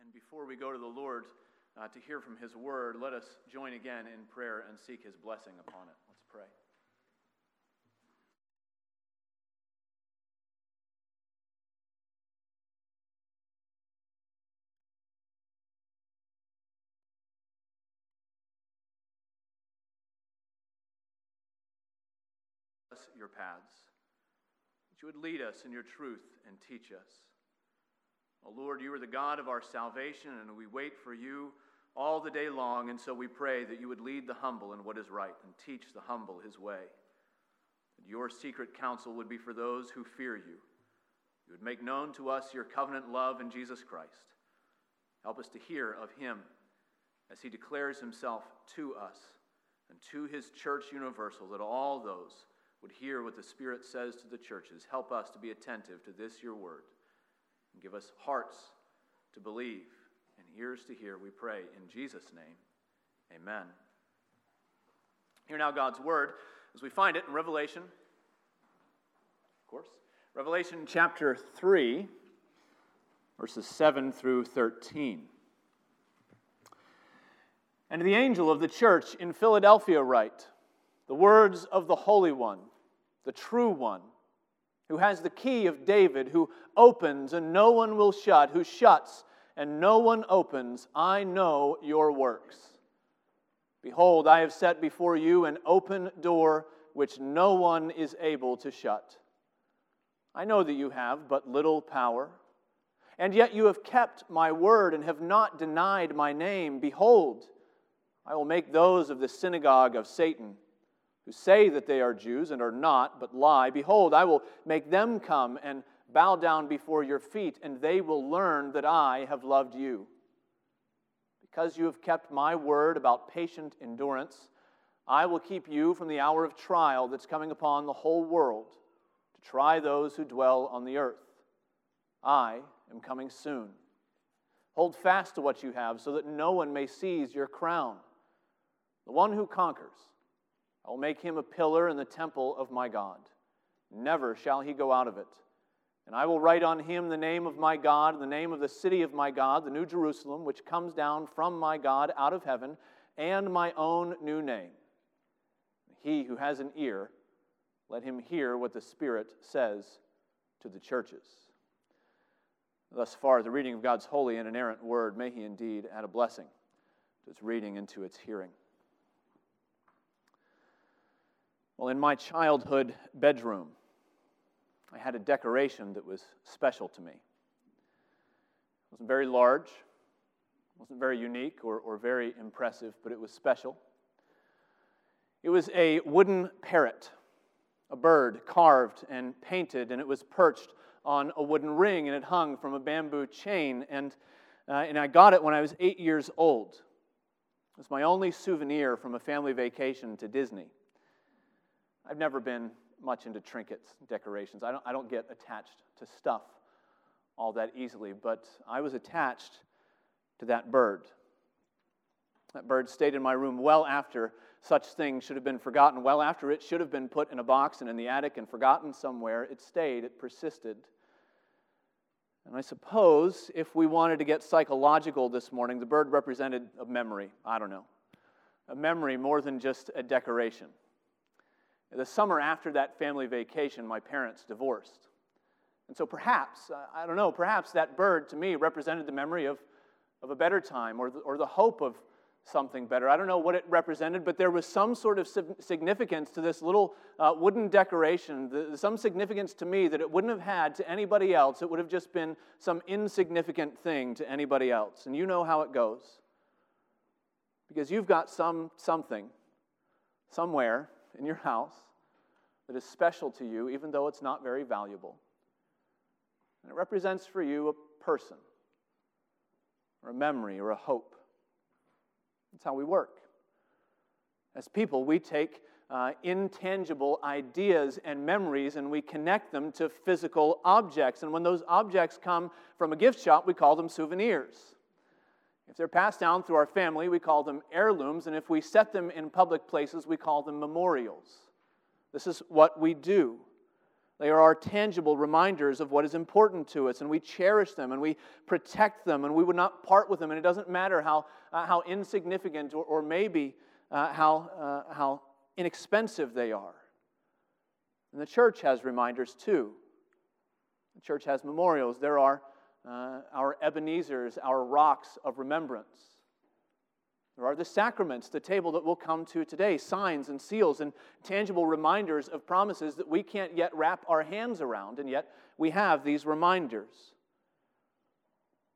And before we go to the Lord uh, to hear from his word, let us join again in prayer and seek his blessing upon it. Let's pray. your paths, that you would lead us in your truth and teach us. O oh Lord, you are the God of our salvation, and we wait for you all the day long, and so we pray that you would lead the humble in what is right and teach the humble his way. That your secret counsel would be for those who fear you. You would make known to us your covenant love in Jesus Christ. Help us to hear of him as he declares himself to us and to his church universal, that all those would hear what the Spirit says to the churches. Help us to be attentive to this, your word, and give us hearts to believe and ears to hear, we pray. In Jesus' name, amen. Hear now God's word as we find it in Revelation, of course, Revelation chapter 3, verses 7 through 13. And the angel of the church in Philadelphia write, the words of the Holy One the true one, who has the key of David, who opens and no one will shut, who shuts and no one opens. I know your works. Behold, I have set before you an open door which no one is able to shut. I know that you have but little power, and yet you have kept my word and have not denied my name. Behold, I will make those of the synagogue of Satan who say that they are Jews and are not, but lie, behold, I will make them come and bow down before your feet, and they will learn that I have loved you. Because you have kept my word about patient endurance, I will keep you from the hour of trial that's coming upon the whole world to try those who dwell on the earth. I am coming soon. Hold fast to what you have so that no one may seize your crown. The one who conquers, I will make him a pillar in the temple of my God. Never shall he go out of it. And I will write on him the name of my God, the name of the city of my God, the New Jerusalem, which comes down from my God out of heaven, and my own new name. He who has an ear, let him hear what the Spirit says to the churches. Thus far, the reading of God's holy and inerrant word, may he indeed add a blessing to its reading and to its hearing. Well, in my childhood bedroom, I had a decoration that was special to me. It wasn't very large, wasn't very unique or, or very impressive, but it was special. It was a wooden parrot, a bird carved and painted, and it was perched on a wooden ring and it hung from a bamboo chain. And, uh, and I got it when I was eight years old. It was my only souvenir from a family vacation to Disney. I've never been much into trinkets, decorations. I don't, I don't get attached to stuff all that easily, but I was attached to that bird. That bird stayed in my room well after such things should have been forgotten, well after it should have been put in a box and in the attic and forgotten somewhere. It stayed, it persisted. And I suppose if we wanted to get psychological this morning, the bird represented a memory. I don't know. A memory more than just a decoration. The summer after that family vacation, my parents divorced. And so perhaps, uh, I don't know, perhaps that bird to me represented the memory of, of a better time or the, or the hope of something better. I don't know what it represented, but there was some sort of significance to this little uh, wooden decoration, the, some significance to me that it wouldn't have had to anybody else. It would have just been some insignificant thing to anybody else. And you know how it goes. Because you've got some something somewhere in your house that is special to you, even though it's not very valuable. And it represents for you a person, or a memory, or a hope. That's how we work. As people, we take uh, intangible ideas and memories and we connect them to physical objects. And when those objects come from a gift shop, we call them souvenirs. If they're passed down through our family, we call them heirlooms, and if we set them in public places, we call them memorials. This is what we do. They are our tangible reminders of what is important to us, and we cherish them and we protect them, and we would not part with them. And it doesn't matter how, uh, how insignificant or, or maybe uh, how, uh, how inexpensive they are. And the church has reminders too. The church has memorials. There are uh, our Ebenezer's, our rocks of remembrance. There are the sacraments, the table that we'll come to today, signs and seals and tangible reminders of promises that we can't yet wrap our hands around, and yet we have these reminders.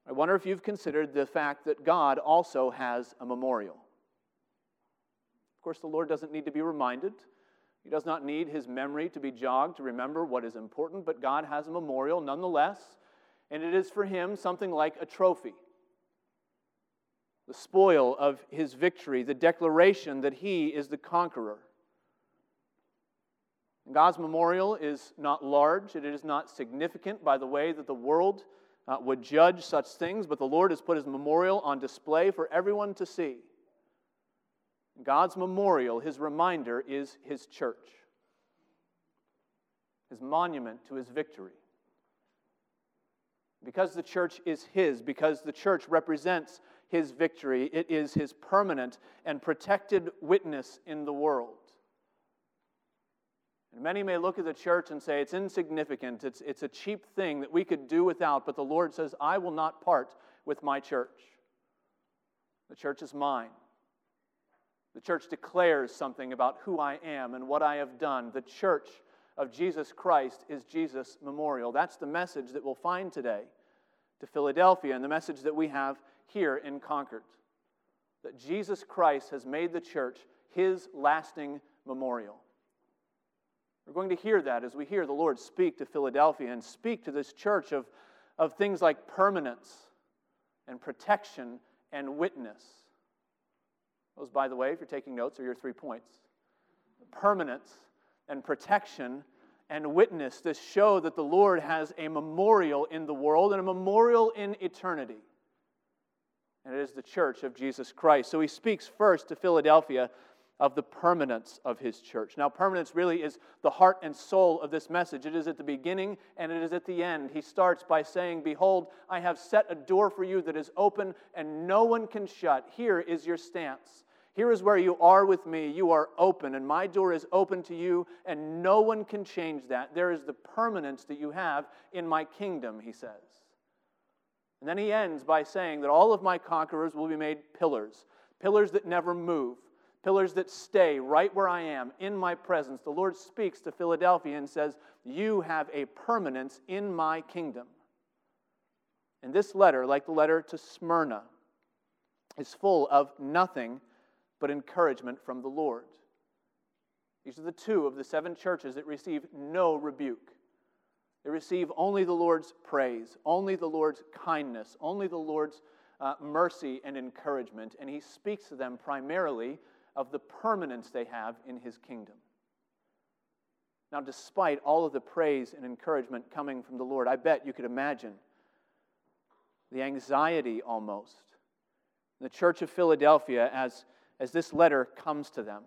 I wonder if you've considered the fact that God also has a memorial. Of course, the Lord doesn't need to be reminded. He does not need his memory to be jogged to remember what is important, but God has a memorial nonetheless, and it is for him something like a trophy the spoil of his victory, the declaration that he is the conqueror. God's memorial is not large, it is not significant by the way that the world uh, would judge such things, but the Lord has put his memorial on display for everyone to see. God's memorial, his reminder, is his church, his monument to his victory. Because the church is his, because the church represents his victory, it is his permanent and protected witness in the world. And many may look at the church and say it's insignificant, it's, it's a cheap thing that we could do without, but the Lord says, I will not part with my church. The church is mine. The church declares something about who I am and what I have done. The church of Jesus Christ is Jesus' memorial. That's the message that we'll find today to Philadelphia and the message that we have here in Concord that Jesus Christ has made the church his lasting memorial. We're going to hear that as we hear the Lord speak to Philadelphia and speak to this church of, of things like permanence and protection and witness. Those, by the way, if you're taking notes, are your three points permanence and protection and witness. This show that the Lord has a memorial in the world and a memorial in eternity and it is the church of Jesus Christ. So he speaks first to Philadelphia of the permanence of his church. Now, permanence really is the heart and soul of this message. It is at the beginning and it is at the end. He starts by saying, Behold, I have set a door for you that is open and no one can shut. Here is your stance. Here is where you are with me. You are open, and my door is open to you, and no one can change that. There is the permanence that you have in my kingdom, he says. And then he ends by saying that all of my conquerors will be made pillars, pillars that never move, pillars that stay right where I am in my presence. The Lord speaks to Philadelphia and says, You have a permanence in my kingdom. And this letter, like the letter to Smyrna, is full of nothing but encouragement from the Lord. These are the two of the seven churches that receive no rebuke. They receive only the Lord's praise, only the Lord's kindness, only the Lord's uh, mercy and encouragement. And he speaks to them primarily of the permanence they have in his kingdom. Now, despite all of the praise and encouragement coming from the Lord, I bet you could imagine the anxiety almost. The church of Philadelphia, as, as this letter comes to them,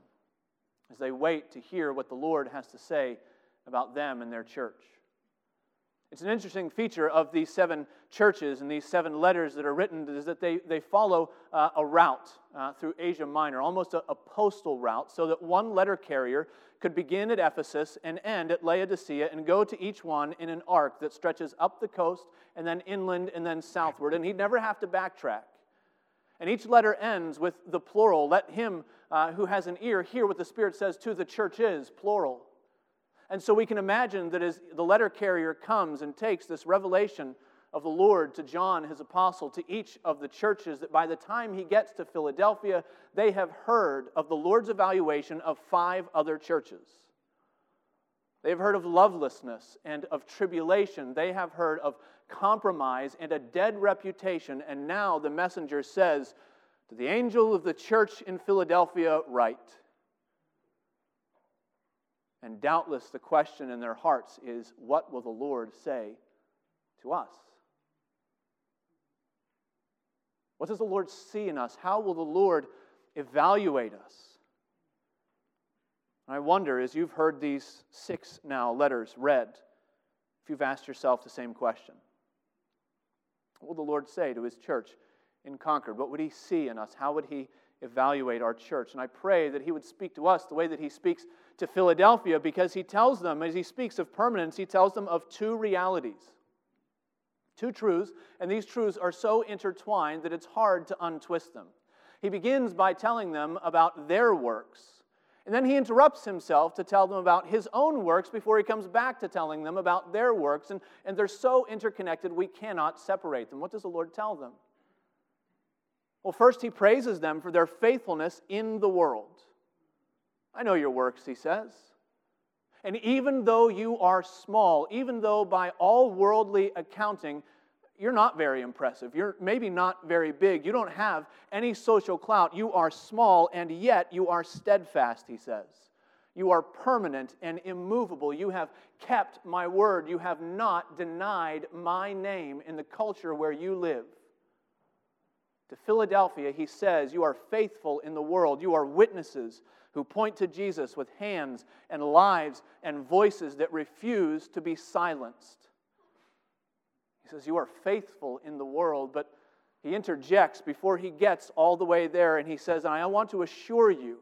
as they wait to hear what the Lord has to say about them and their church. It's an interesting feature of these seven churches and these seven letters that are written is that they, they follow uh, a route uh, through Asia Minor, almost a, a, postal route, so that one letter carrier could begin at Ephesus and end at Laodicea and go to each one in an arc that stretches up the coast and then inland and then southward. And he'd never have to backtrack. And each letter ends with the plural. Let him uh, who has an ear hear what the Spirit says to the churches, plural. And so we can imagine that as the letter carrier comes and takes this revelation of the Lord to John, his apostle, to each of the churches, that by the time he gets to Philadelphia, they have heard of the Lord's evaluation of five other churches. They have heard of lovelessness and of tribulation. They have heard of compromise and a dead reputation. And now the messenger says to the angel of the church in Philadelphia, Write. And doubtless the question in their hearts is what will the Lord say to us? What does the Lord see in us? How will the Lord evaluate us? I wonder, as you've heard these six now letters read if you've asked yourself the same question. What will the Lord say to his church in Concord? What would he see in us? How would he evaluate our church? And I pray that he would speak to us the way that he speaks to Philadelphia because he tells them, as he speaks of permanence, he tells them of two realities, two truths, and these truths are so intertwined that it's hard to untwist them. He begins by telling them about their works. And then he interrupts himself to tell them about his own works before he comes back to telling them about their works. And, and they're so interconnected, we cannot separate them. What does the Lord tell them? Well, first, he praises them for their faithfulness in the world. I know your works, he says. And even though you are small, even though by all worldly accounting, you're not very impressive, you're maybe not very big, you don't have any social clout, you are small, and yet you are steadfast, he says. You are permanent and immovable. You have kept my word. You have not denied my name in the culture where you live. To Philadelphia, he says, You are faithful in the world. You are witnesses who point to Jesus with hands and lives and voices that refuse to be silenced. He says, You are faithful in the world, but he interjects before he gets all the way there, and he says, I want to assure you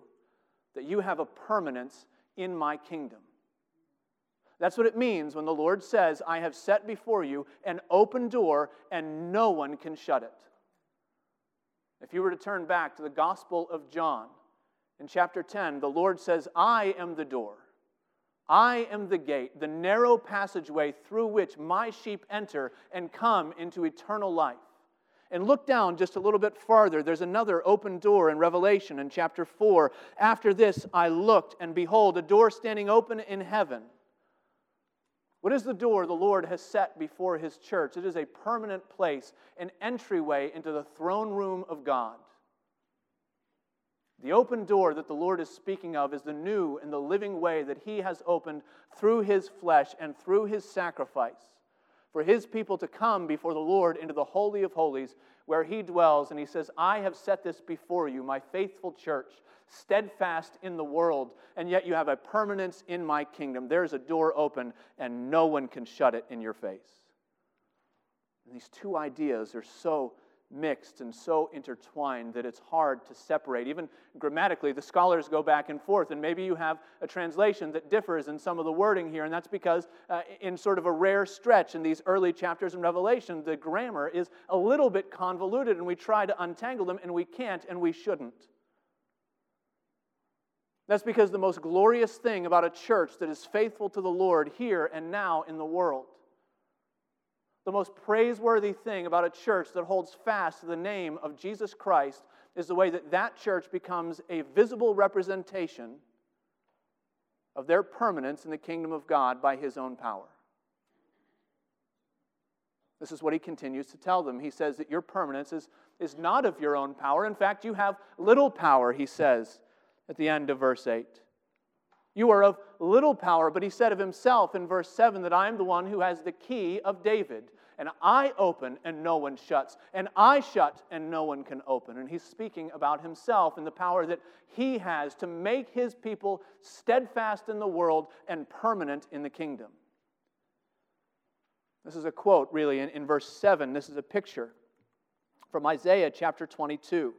that you have a permanence in my kingdom. That's what it means when the Lord says, I have set before you an open door and no one can shut it. If you were to turn back to the Gospel of John, in chapter 10, the Lord says, I am the door. I am the gate, the narrow passageway through which my sheep enter and come into eternal life. And look down just a little bit farther. There's another open door in Revelation in chapter 4. After this, I looked, and behold, a door standing open in heaven. What is the door the Lord has set before his church? It is a permanent place, an entryway into the throne room of God. The open door that the Lord is speaking of is the new and the living way that He has opened through His flesh and through His sacrifice for His people to come before the Lord into the Holy of Holies where He dwells. And He says, I have set this before you, my faithful church, steadfast in the world, and yet you have a permanence in my kingdom. There's a door open, and no one can shut it in your face. And these two ideas are so mixed and so intertwined that it's hard to separate. Even grammatically, the scholars go back and forth, and maybe you have a translation that differs in some of the wording here, and that's because, uh, in sort of a rare stretch in these early chapters in Revelation, the grammar is a little bit convoluted, and we try to untangle them, and we can't, and we shouldn't. That's because the most glorious thing about a church that is faithful to the Lord here and now in the world the most praiseworthy thing about a church that holds fast to the name of Jesus Christ is the way that that church becomes a visible representation of their permanence in the kingdom of God by his own power. This is what he continues to tell them. He says that your permanence is, is not of your own power. In fact, you have little power, he says at the end of verse 8. You are of little power, but he said of himself in verse 7 that I am the one who has the key of David and I open and no one shuts, and I shut and no one can open. And he's speaking about himself and the power that he has to make his people steadfast in the world and permanent in the kingdom. This is a quote, really, in, in verse 7. This is a picture from Isaiah chapter 22.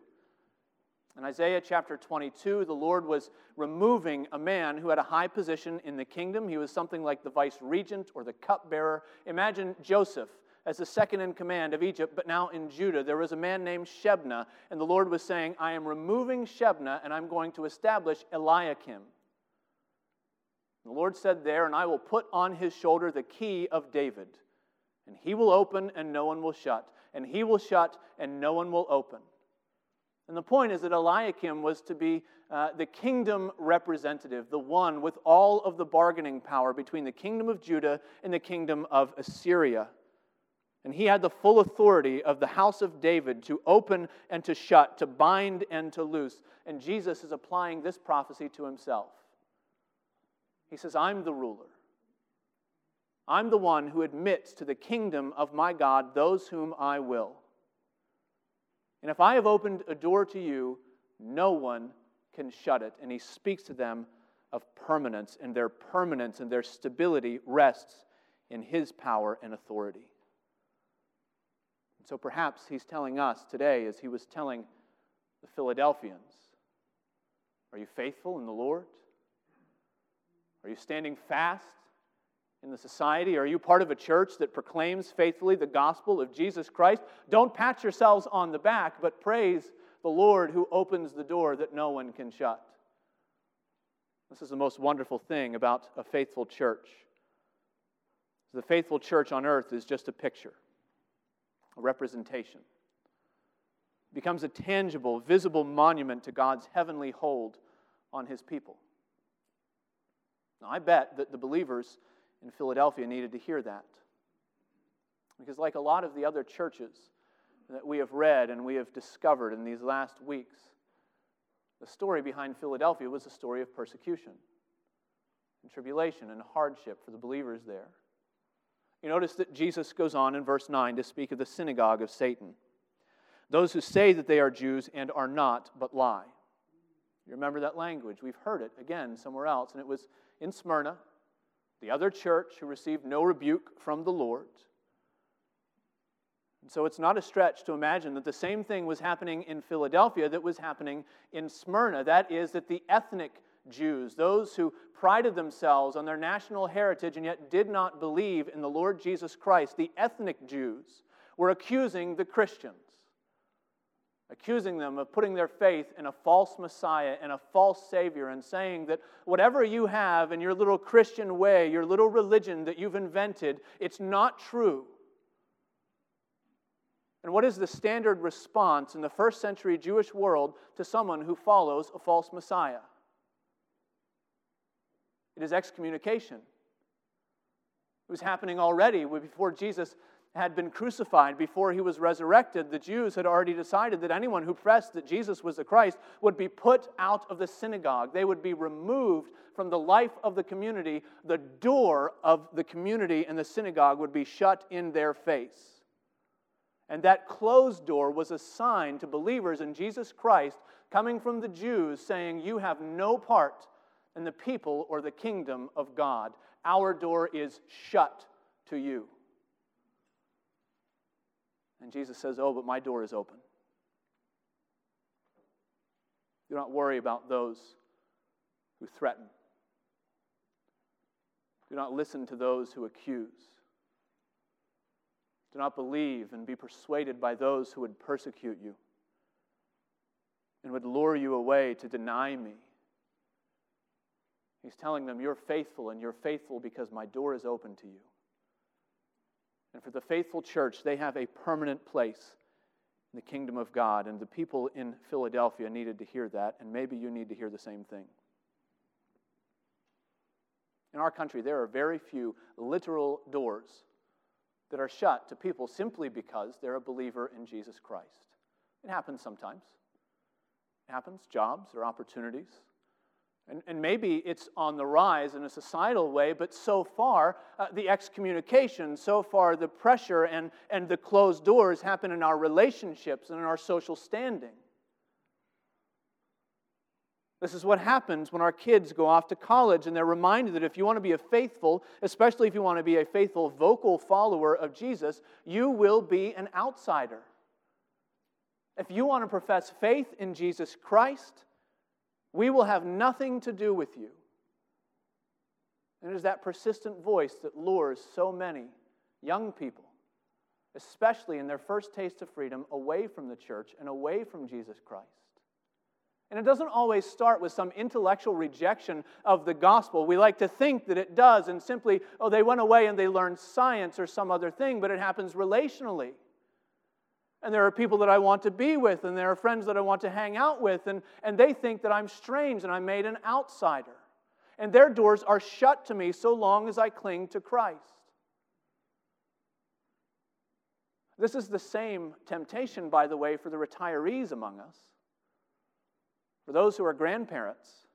In Isaiah chapter 22, the Lord was removing a man who had a high position in the kingdom. He was something like the vice regent or the cupbearer. Imagine Joseph as the second in command of Egypt, but now in Judah. There was a man named Shebna, and the Lord was saying, I am removing Shebna, and I'm going to establish Eliakim. The Lord said there, and I will put on his shoulder the key of David, and he will open, and no one will shut, and he will shut, and no one will open. And the point is that Eliakim was to be uh, the kingdom representative, the one with all of the bargaining power between the kingdom of Judah and the kingdom of Assyria. And he had the full authority of the house of David to open and to shut, to bind and to loose. And Jesus is applying this prophecy to himself. He says, I'm the ruler. I'm the one who admits to the kingdom of my God those whom I will. And if I have opened a door to you, no one can shut it. And he speaks to them of permanence, and their permanence and their stability rests in His power and authority. So perhaps He's telling us today, as He was telling the Philadelphians, Are you faithful in the Lord? Are you standing fast in the society? Are you part of a church that proclaims faithfully the gospel of Jesus Christ? Don't pat yourselves on the back, but praise the Lord who opens the door that no one can shut. This is the most wonderful thing about a faithful church. The faithful church on earth is just a picture, representation. Becomes a tangible, visible monument to God's heavenly hold on his people. Now, I bet that the believers in Philadelphia needed to hear that. Because, like a lot of the other churches that we have read and we have discovered in these last weeks, the story behind Philadelphia was a story of persecution and tribulation and hardship for the believers there. You notice that Jesus goes on in verse 9 to speak of the synagogue of Satan. Those who say that they are Jews and are not, but lie. You remember that language? We've heard it again somewhere else, and it was in Smyrna, the other church who received no rebuke from the Lord. And so it's not a stretch to imagine that the same thing was happening in Philadelphia that was happening in Smyrna. That is, that the ethnic Jews, those who prided themselves on their national heritage and yet did not believe in the Lord Jesus Christ, the ethnic Jews, were accusing the Christians accusing them of putting their faith in a false Messiah and a false Savior, and saying that whatever you have in your little Christian way, your little religion that you've invented, it's not true. And what is the standard response in the first century Jewish world to someone who follows a false Messiah? It is excommunication. It was happening already before Jesus had been crucified, before he was resurrected, the Jews had already decided that anyone who pressed that Jesus was the Christ would be put out of the synagogue. They would be removed from the life of the community. The door of the community and the synagogue would be shut in their face. And that closed door was a sign to believers in Jesus Christ coming from the Jews saying, You have no part in the people or the kingdom of God. Our door is shut to you. And Jesus says, Oh, but my door is open. Do not worry about those who threaten. Do not listen to those who accuse. Do not believe and be persuaded by those who would persecute you and would lure you away to deny me. He's telling them, You're faithful, and you're faithful because my door is open to you. And for the faithful church, they have a permanent place in the kingdom of God. And the people in Philadelphia needed to hear that, and maybe you need to hear the same thing. In our country, there are very few literal doors that are shut to people simply because they're a believer in Jesus Christ. It happens sometimes. It happens, jobs or opportunities. And, and maybe it's on the rise in a societal way, but so far, uh, the excommunication, so far, the pressure and, and the closed doors happen in our relationships and in our social standing. This is what happens when our kids go off to college and they're reminded that if you want to be a faithful, especially if you want to be a faithful vocal follower of Jesus, you will be an outsider. If you want to profess faith in Jesus Christ, we will have nothing to do with you. And it is that persistent voice that lures so many young people, especially in their first taste of freedom, away from the church and away from Jesus Christ. And it doesn't always start with some intellectual rejection of the gospel. We like to think that it does, and simply, oh, they went away and they learned science or some other thing, but it happens relationally. And there are people that I want to be with, and there are friends that I want to hang out with, and, and they think that I'm strange and I'm made an outsider. And their doors are shut to me so long as I cling to Christ. This is the same temptation, by the way, for the retirees among us, for those who are grandparents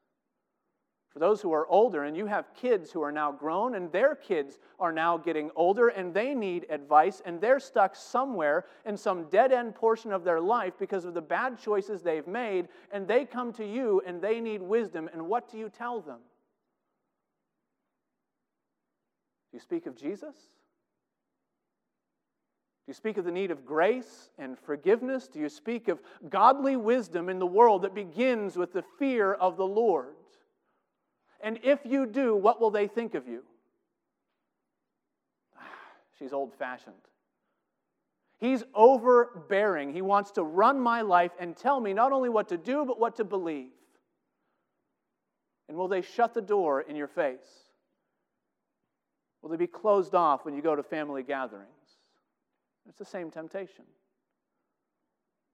for those who are older, and you have kids who are now grown, and their kids are now getting older, and they need advice, and they're stuck somewhere in some dead end portion of their life because of the bad choices they've made, and they come to you and they need wisdom, and what do you tell them? Do you speak of Jesus? Do you speak of the need of grace and forgiveness? Do you speak of godly wisdom in the world that begins with the fear of the Lord? And if you do, what will they think of you? She's old fashioned. He's overbearing. He wants to run my life and tell me not only what to do, but what to believe. And will they shut the door in your face? Will they be closed off when you go to family gatherings? It's the same temptation.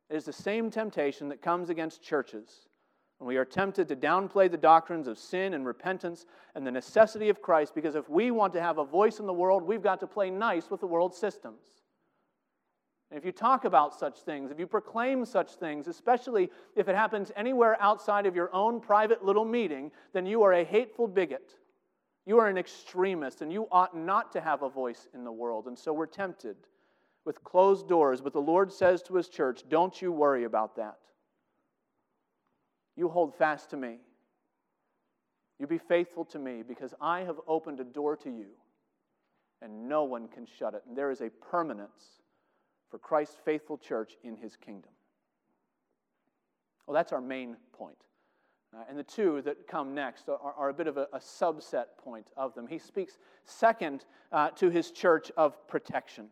It is the same temptation that comes against churches when we are tempted to downplay the doctrines of sin and repentance and the necessity of Christ because if we want to have a voice in the world, we've got to play nice with the world's systems. And if you talk about such things, if you proclaim such things, especially if it happens anywhere outside of your own private little meeting, then you are a hateful bigot. You are an extremist, and you ought not to have a voice in the world. And so we're tempted with closed doors. But the Lord says to his church, Don't you worry about that. You hold fast to me. You be faithful to me because I have opened a door to you and no one can shut it. And there is a permanence for Christ's faithful church in his kingdom. Well, that's our main point. Uh, and the two that come next are, are a bit of a, a, subset point of them. He speaks second uh, to his church of protection.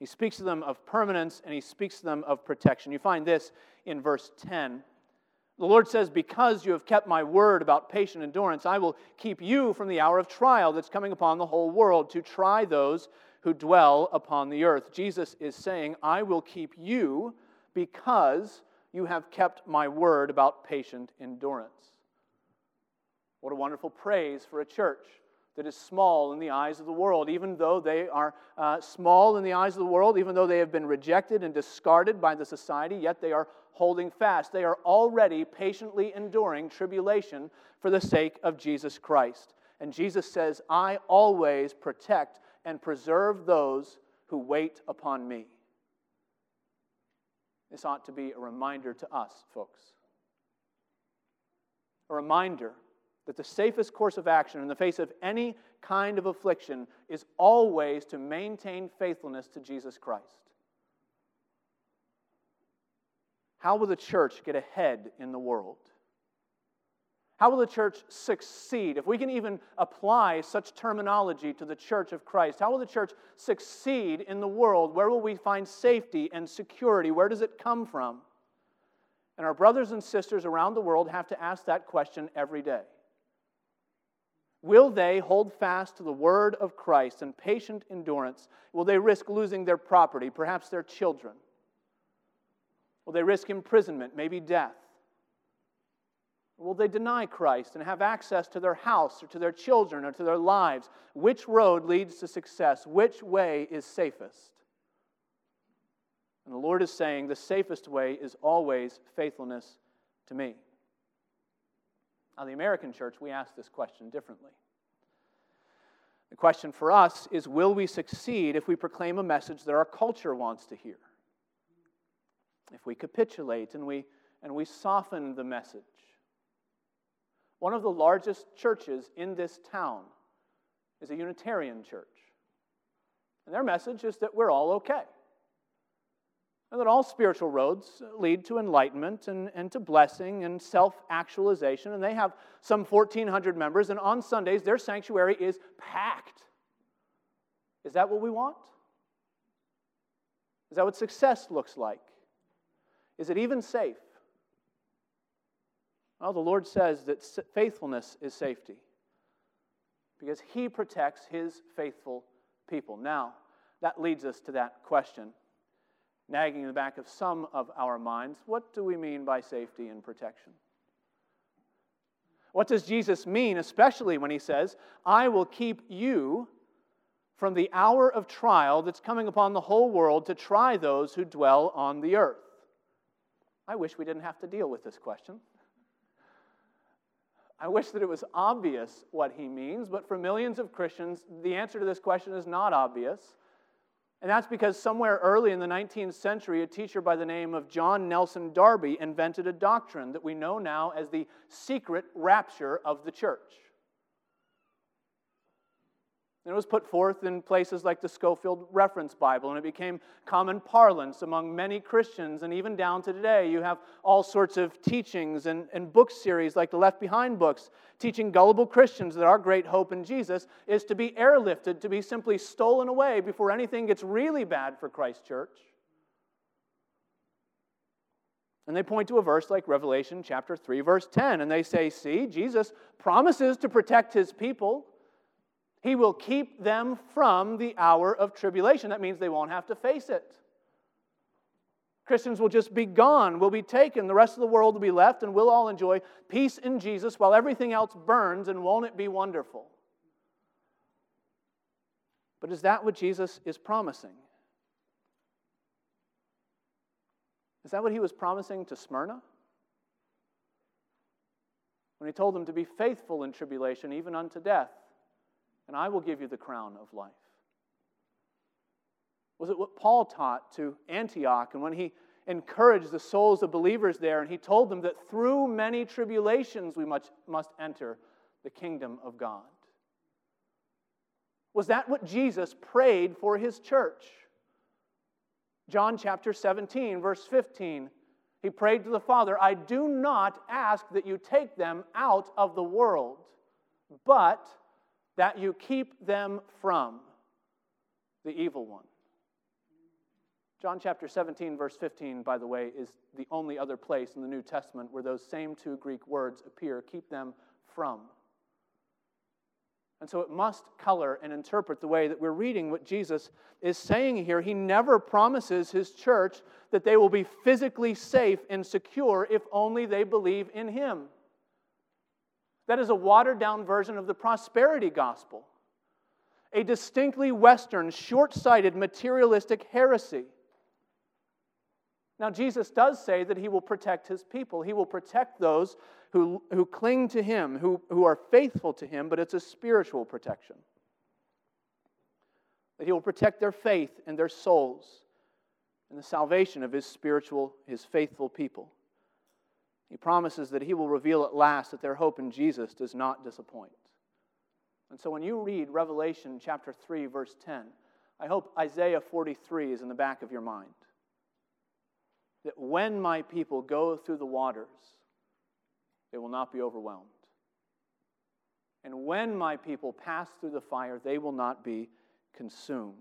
He speaks to them of permanence and he speaks to them of protection. You find this in verse 10. The Lord says, Because you have kept my word about patient endurance, I will keep you from the hour of trial that's coming upon the whole world to try those who dwell upon the earth. Jesus is saying, I will keep you because you have kept my word about patient endurance. What a wonderful praise for a church that is small in the eyes of the world, even though they are uh, small in the eyes of the world, even though they have been rejected and discarded by the society, yet they are holding fast. They are already patiently enduring tribulation for the sake of Jesus Christ. And Jesus says, I always protect and preserve those who wait upon me. This ought to be a reminder to us, folks. A reminder that the safest course of action in the face of any kind of affliction is always to maintain faithfulness to Jesus Christ. How will the church get ahead in the world? How will the church succeed? If we can even apply such terminology to the church of Christ, how will the church succeed in the world? Where will we find safety and security? Where does it come from? And our brothers and sisters around the world have to ask that question every day. Will they hold fast to the word of Christ and patient endurance? Will they risk losing their property, perhaps their children? Will they risk imprisonment, maybe death? Will they deny Christ and have access to their house or to their children or to their lives? Which road leads to success? Which way is safest? And the Lord is saying the safest way is always faithfulness to me. Now, the American church, we ask this question differently. The question for us is will we succeed if we proclaim a message that our culture wants to hear? If we capitulate and we, and we soften the message. One of the largest churches in this town is a Unitarian church. And their message is that we're all okay and that all spiritual roads lead to enlightenment and, and to blessing and self actualization. And they have some 1,400 members, and on Sundays, their sanctuary is packed. Is that what we want? Is that what success looks like? Is it even safe? Well, the Lord says that faithfulness is safety because He protects His faithful people. Now, that leads us to that question nagging in the back of some of our minds what do we mean by safety and protection? What does Jesus mean, especially when he says, I will keep you from the hour of trial that's coming upon the whole world to try those who dwell on the earth? I wish we didn't have to deal with this question. I wish that it was obvious what he means, but for millions of Christians, the answer to this question is not obvious. And that's because somewhere early in the 19th century, a teacher by the name of John Nelson Darby invented a doctrine that we know now as the secret rapture of the church. And it was put forth in places like the Scofield Reference Bible, and it became common parlance among many Christians. And even down to today, you have all sorts of teachings and, and book series like the Left Behind books, teaching gullible Christians that our great hope in Jesus is to be airlifted, to be simply stolen away before anything gets really bad for Christ Church. And they point to a verse like Revelation chapter 3, verse 10, and they say, See, Jesus promises to protect his people. He will keep them from the hour of tribulation. That means they won't have to face it. Christians will just be gone, will be taken. The rest of the world will be left, and we'll all enjoy peace in Jesus while everything else burns, and won't it be wonderful? But is that what Jesus is promising? Is that what he was promising to Smyrna? When he told them to be faithful in tribulation, even unto death and I will give you the crown of life? Was it what Paul taught to Antioch and when he encouraged the souls of believers there and he told them that through many tribulations we must, must enter the kingdom of God? Was that what Jesus prayed for his church? John chapter 17, verse 15. He prayed to the Father, I do not ask that you take them out of the world, but that you keep them from the evil one. John chapter 17, verse 15, by the way, is the only other place in the New Testament where those same two Greek words appear keep them from. And so it must color and interpret the way that we're reading what Jesus is saying here. He never promises his church that they will be physically safe and secure if only they believe in him. That is a watered down version of the prosperity gospel, a distinctly Western, short sighted, materialistic heresy. Now, Jesus does say that he will protect his people. He will protect those who, who cling to him, who, who are faithful to him, but it's a spiritual protection. That he will protect their faith and their souls and the salvation of his spiritual, his faithful people. He promises that he will reveal at last that their hope in Jesus does not disappoint. And so when you read Revelation chapter 3, verse 10, I hope Isaiah 43 is in the back of your mind. That when my people go through the waters, they will not be overwhelmed. And when my people pass through the fire, they will not be consumed.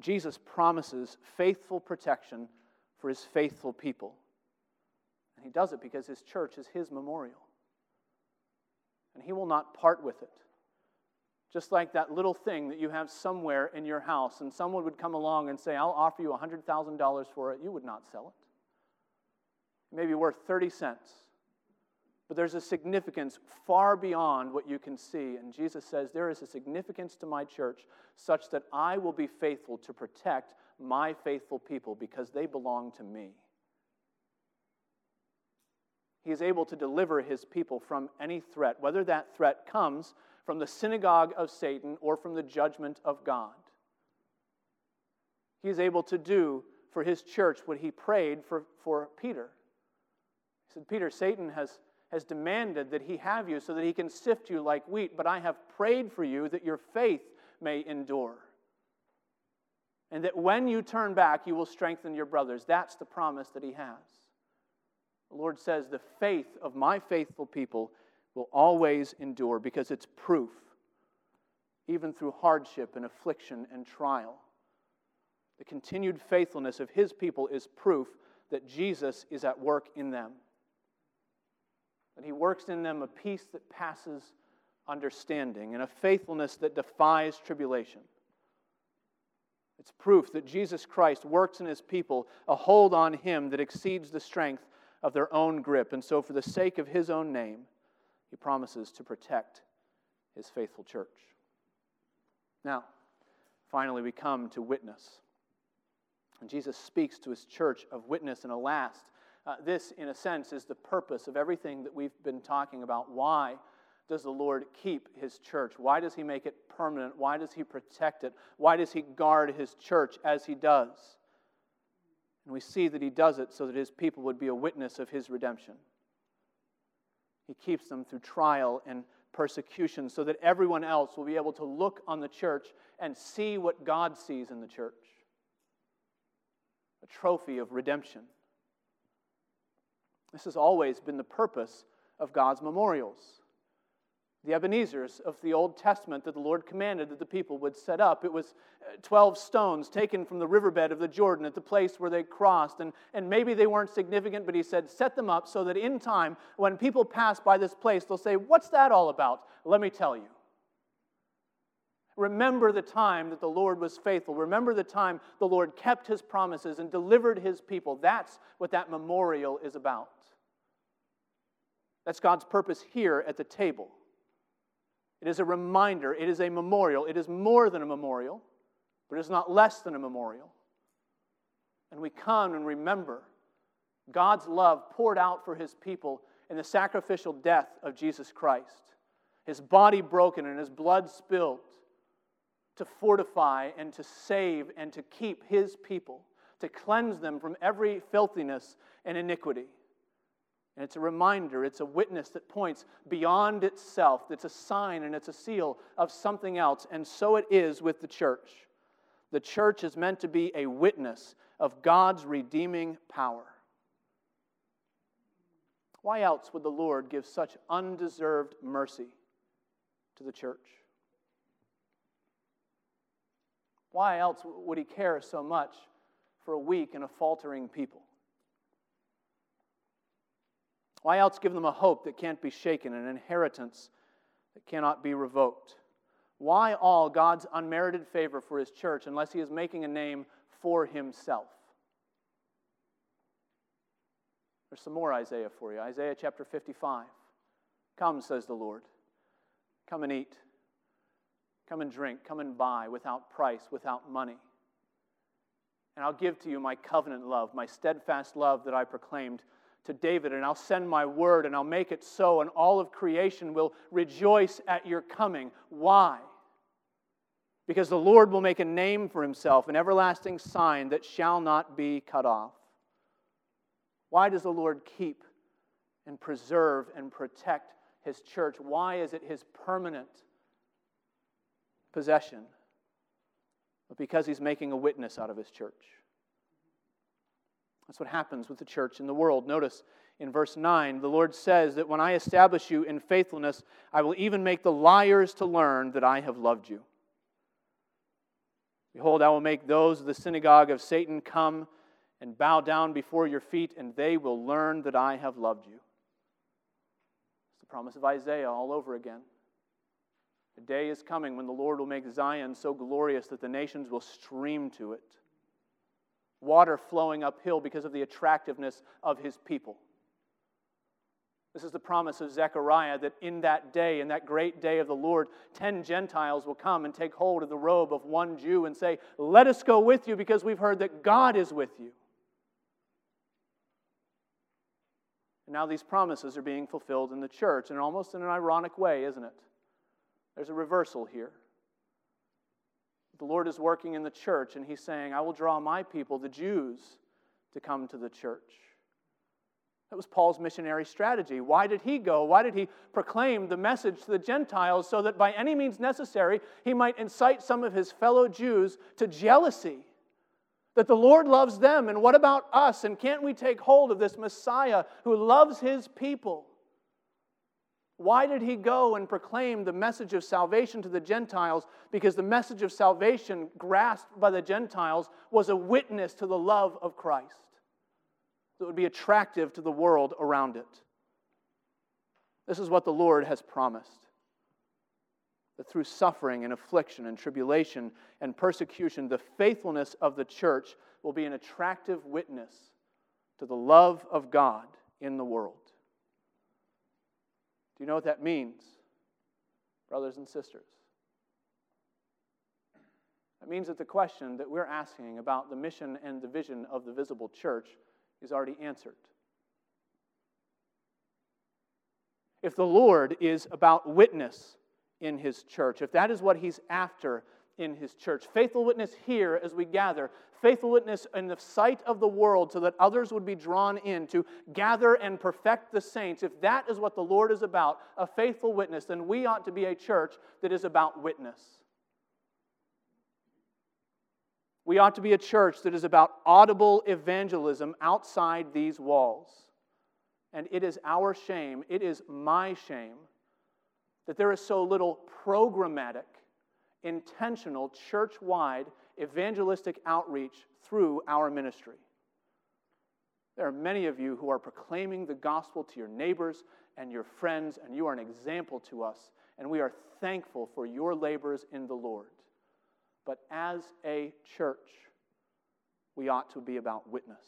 Jesus promises faithful protection for his faithful people. He does it because his church is his memorial. And he will not part with it. Just like that little thing that you have somewhere in your house, and someone would come along and say, I'll offer you $100,000 for it, you would not sell it. It may be worth 30 cents. But there's a significance far beyond what you can see. And Jesus says, There is a significance to my church such that I will be faithful to protect my faithful people because they belong to me. He is able to deliver his people from any threat, whether that threat comes from the synagogue of Satan or from the judgment of God. He is able to do for his church what he prayed for, for Peter. He said, Peter, Satan has, has demanded that he have you so that he can sift you like wheat, but I have prayed for you that your faith may endure. And that when you turn back, you will strengthen your brothers. That's the promise that he has. The Lord says, The faith of my faithful people will always endure because it's proof, even through hardship and affliction and trial. The continued faithfulness of his people is proof that Jesus is at work in them. That he works in them a peace that passes understanding and a faithfulness that defies tribulation. It's proof that Jesus Christ works in his people a hold on him that exceeds the strength of their own grip. And so, for the sake of his own name, he promises to protect his faithful church. Now, finally, we come to witness. And Jesus speaks to his church of witness and a last. Uh, this, in a sense, is the purpose of everything that we've been talking about. Why does the Lord keep his church? Why does he make it permanent? Why does he protect it? Why does he guard his church as he does? And we see that he does it so that his people would be a witness of his redemption. He keeps them through trial and persecution so that everyone else will be able to look on the church and see what God sees in the church a trophy of redemption. This has always been the purpose of God's memorials the Ebenezers of the Old Testament that the Lord commanded that the people would set up. It was uh, 12 stones taken from the riverbed of the Jordan at the place where they crossed. And, and maybe they weren't significant, but he said, set them up so that in time, when people pass by this place, they'll say, What's that all about? Let me tell you. Remember the time that the Lord was faithful. Remember the time the Lord kept his promises and delivered his people. That's what that memorial is about. That's God's purpose here at the table. It is a reminder, it is a memorial. It is more than a memorial, but it is not less than a memorial. And we come and remember God's love poured out for his people in the sacrificial death of Jesus Christ, his body broken and his blood spilled to fortify and to save and to keep his people, to cleanse them from every filthiness and iniquity. And it's a reminder, it's a witness that points beyond itself. It's a sign and it's a seal of something else. And so it is with the church. The church is meant to be a witness of God's redeeming power. Why else would the Lord give such undeserved mercy to the church? Why else would he care so much for a weak and a faltering people? Why else give them a hope that can't be shaken, an inheritance that cannot be revoked? Why all God's unmerited favor for his church unless he is making a name for himself? There's some more Isaiah for you. Isaiah chapter 55. Come, says the Lord. Come and eat. Come and drink. Come and buy without price, without money. And I'll give to you my covenant love, my steadfast love that I proclaimed to David, and I'll send my word and I'll make it so, and all of creation will rejoice at your coming. Why? Because the Lord will make a name for himself, an everlasting sign that shall not be cut off. Why does the Lord keep and preserve and protect his church? Why is it his permanent possession? But because he's making a witness out of his church. That's what happens with the church in the world. Notice in verse 9, the Lord says that when I establish you in faithfulness, I will even make the liars to learn that I have loved you. Behold, I will make those of the synagogue of Satan come and bow down before your feet, and they will learn that I have loved you. It's the promise of Isaiah all over again. The day is coming when the Lord will make Zion so glorious that the nations will stream to it water flowing uphill because of the attractiveness of his people. This is the promise of Zechariah that in that day, in that great day of the Lord, ten Gentiles will come and take hold of the robe of one Jew and say, Let us go with you because we've heard that God is with you. And now these promises are being fulfilled in the church, and almost in an ironic way, isn't it? There's a reversal here. The Lord is working in the church, and He's saying, I will draw my people, the Jews, to come to the church. That was Paul's missionary strategy. Why did he go? Why did he proclaim the message to the Gentiles so that by any means necessary he might incite some of his fellow Jews to jealousy? That the Lord loves them, and what about us? And can't we take hold of this Messiah who loves his people? Why did he go and proclaim the message of salvation to the Gentiles? Because the message of salvation, grasped by the Gentiles, was a witness to the love of Christ that would be attractive to the world around it. This is what the Lord has promised that through suffering and affliction and tribulation and persecution, the faithfulness of the church will be an attractive witness to the love of God in the world. Do you know what that means, brothers and sisters? That means that the question that we're asking about the mission and the vision of the visible church is already answered. If the Lord is about witness in his church, if that is what he's after in his church. Faithful witness here as we gather. Faithful witness in the sight of the world so that others would be drawn in to gather and perfect the saints. If that is what the Lord is about, a faithful witness, then we ought to be a church that is about witness. We ought to be a church that is about audible evangelism outside these walls. And it is our shame, it is my shame, that there is so little programmatic intentional, church wide evangelistic outreach through our ministry. There are many of you who are proclaiming the gospel to your neighbors and your friends, and you are an example to us, and we are thankful for your labors in the Lord. But as a church, we ought to be about witness.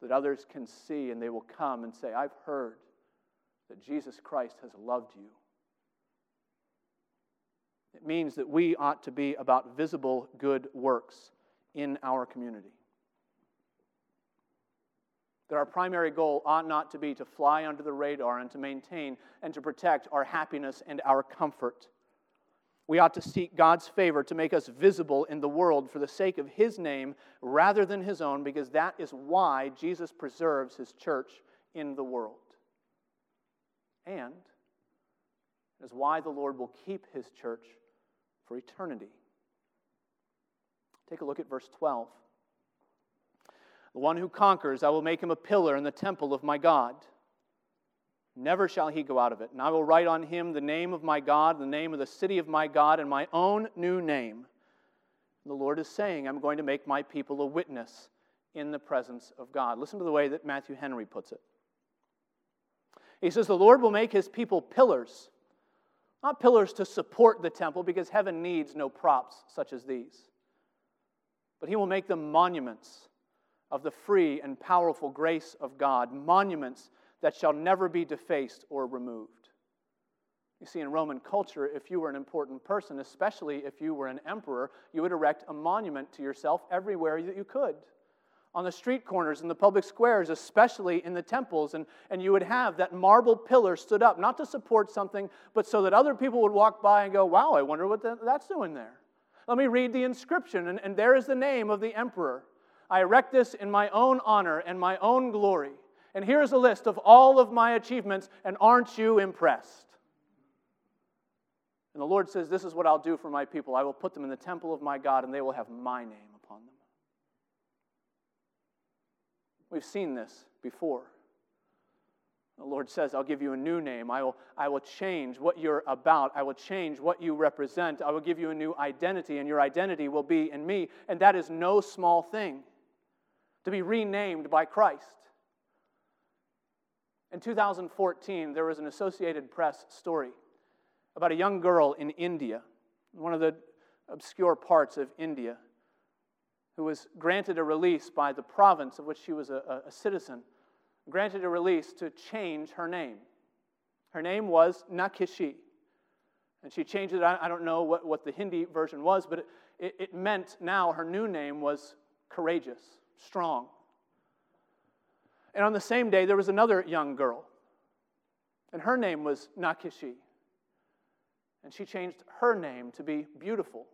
That others can see and they will come and say, I've heard that Jesus Christ has loved you it means that we ought to be about visible good works in our community. That our primary goal ought not to be to fly under the radar and to maintain and to protect our happiness and our comfort. We ought to seek God's favor to make us visible in the world for the sake of His name rather than His own, because that is why Jesus preserves His church in the world. And is why the Lord will keep His church for eternity. Take a look at verse 12. The one who conquers, I will make him a pillar in the temple of my God. Never shall he go out of it. And I will write on him the name of my God, the name of the city of my God, and my own new name. The Lord is saying, I'm going to make my people a witness in the presence of God. Listen to the way that Matthew Henry puts it. He says, The Lord will make his people pillars not pillars to support the temple, because heaven needs no props such as these. But he will make them monuments of the free and powerful grace of God, monuments that shall never be defaced or removed. You see, in Roman culture, if you were an important person, especially if you were an emperor, you would erect a monument to yourself everywhere that you could on the street corners, and the public squares, especially in the temples. And, and you would have that marble pillar stood up, not to support something, but so that other people would walk by and go, wow, I wonder what that's doing there. Let me read the inscription, and, and there is the name of the emperor. I erect this in my own honor and my own glory. And here's a list of all of my achievements, and aren't you impressed? And the Lord says, This is what I'll do for my people. I will put them in the temple of my God, and they will have my name upon them. We've seen this before. The Lord says, I'll give you a new name. I will, I will change what you're about. I will change what you represent. I will give you a new identity, and your identity will be in me. And that is no small thing to be renamed by Christ. In 2014, there was an Associated Press story about a young girl in India, one of the obscure parts of India who was granted a release by the province of which she was a, a citizen, granted a release to change her name. Her name was Nakishi. And she changed it. I don't know what, what the Hindi version was, but it, it, it meant now her new name was courageous, strong. And on the same day, there was another young girl, and her name was Nakishi. And she changed her name to be beautiful.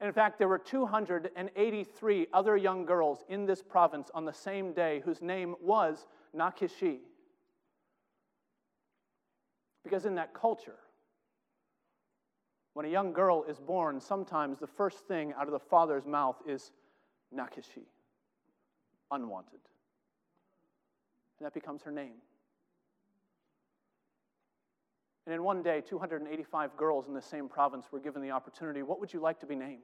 And in fact, there were 283 other young girls in this province on the same day whose name was Nakishi. Because in that culture, when a young girl is born, sometimes the first thing out of the father's mouth is Nakishi, unwanted. And that becomes her name. And in one day, 285 girls in the same province were given the opportunity what would you like to be named?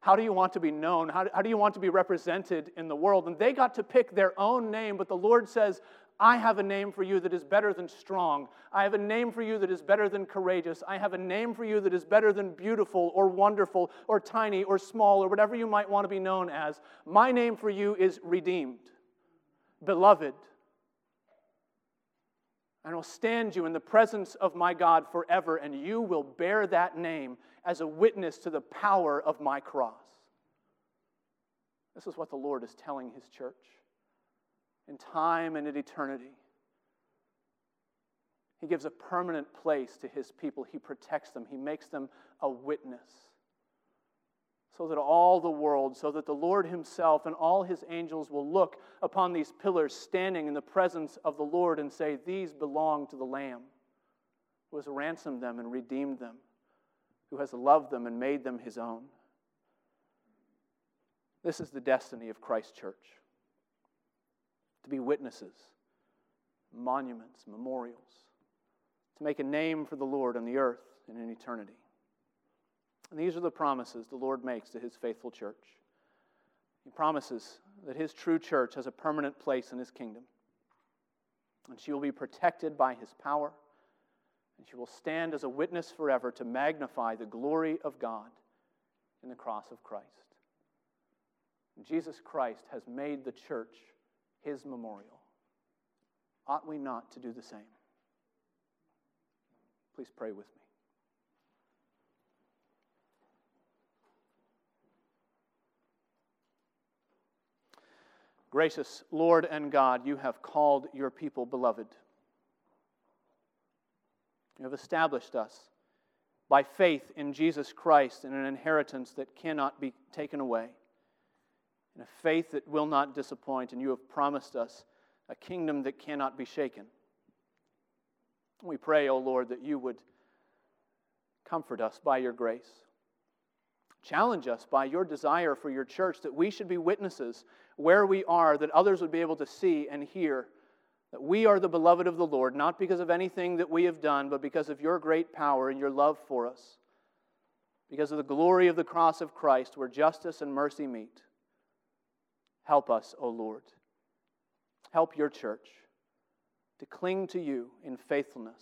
How do you want to be known? How do, how do you want to be represented in the world? And they got to pick their own name, but the Lord says, I have a name for you that is better than strong. I have a name for you that is better than courageous. I have a name for you that is better than beautiful or wonderful or tiny or small or whatever you might want to be known as. My name for you is redeemed, beloved, and will stand you in the presence of my God forever, and you will bear that name as a witness to the power of my cross. This is what the Lord is telling his church in time and in eternity. He gives a permanent place to his people. He protects them. He makes them a witness. So that all the world, so that the Lord himself and all his angels will look upon these pillars standing in the presence of the Lord and say, These belong to the Lamb who has ransomed them and redeemed them, who has loved them and made them his own. This is the destiny of Christ Church to be witnesses, monuments, memorials, to make a name for the Lord on the earth and in eternity. And these are the promises the Lord makes to his faithful church. He promises that his true church has a permanent place in his kingdom, and she will be protected by his power, and she will stand as a witness forever to magnify the glory of God in the cross of Christ. And Jesus Christ has made the church his memorial. Ought we not to do the same? Please pray with me. Gracious Lord and God, you have called your people beloved. You have established us by faith in Jesus Christ in an inheritance that cannot be taken away, in a faith that will not disappoint, and you have promised us a kingdom that cannot be shaken. We pray, O oh Lord, that you would comfort us by your grace. Challenge us by your desire for your church that we should be witnesses where we are, that others would be able to see and hear that we are the beloved of the Lord, not because of anything that we have done, but because of your great power and your love for us, because of the glory of the cross of Christ where justice and mercy meet. Help us, O Lord. Help your church to cling to you in faithfulness.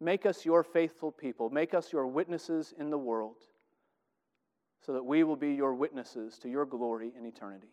Make us your faithful people. Make us your witnesses in the world so that we will be your witnesses to your glory in eternity.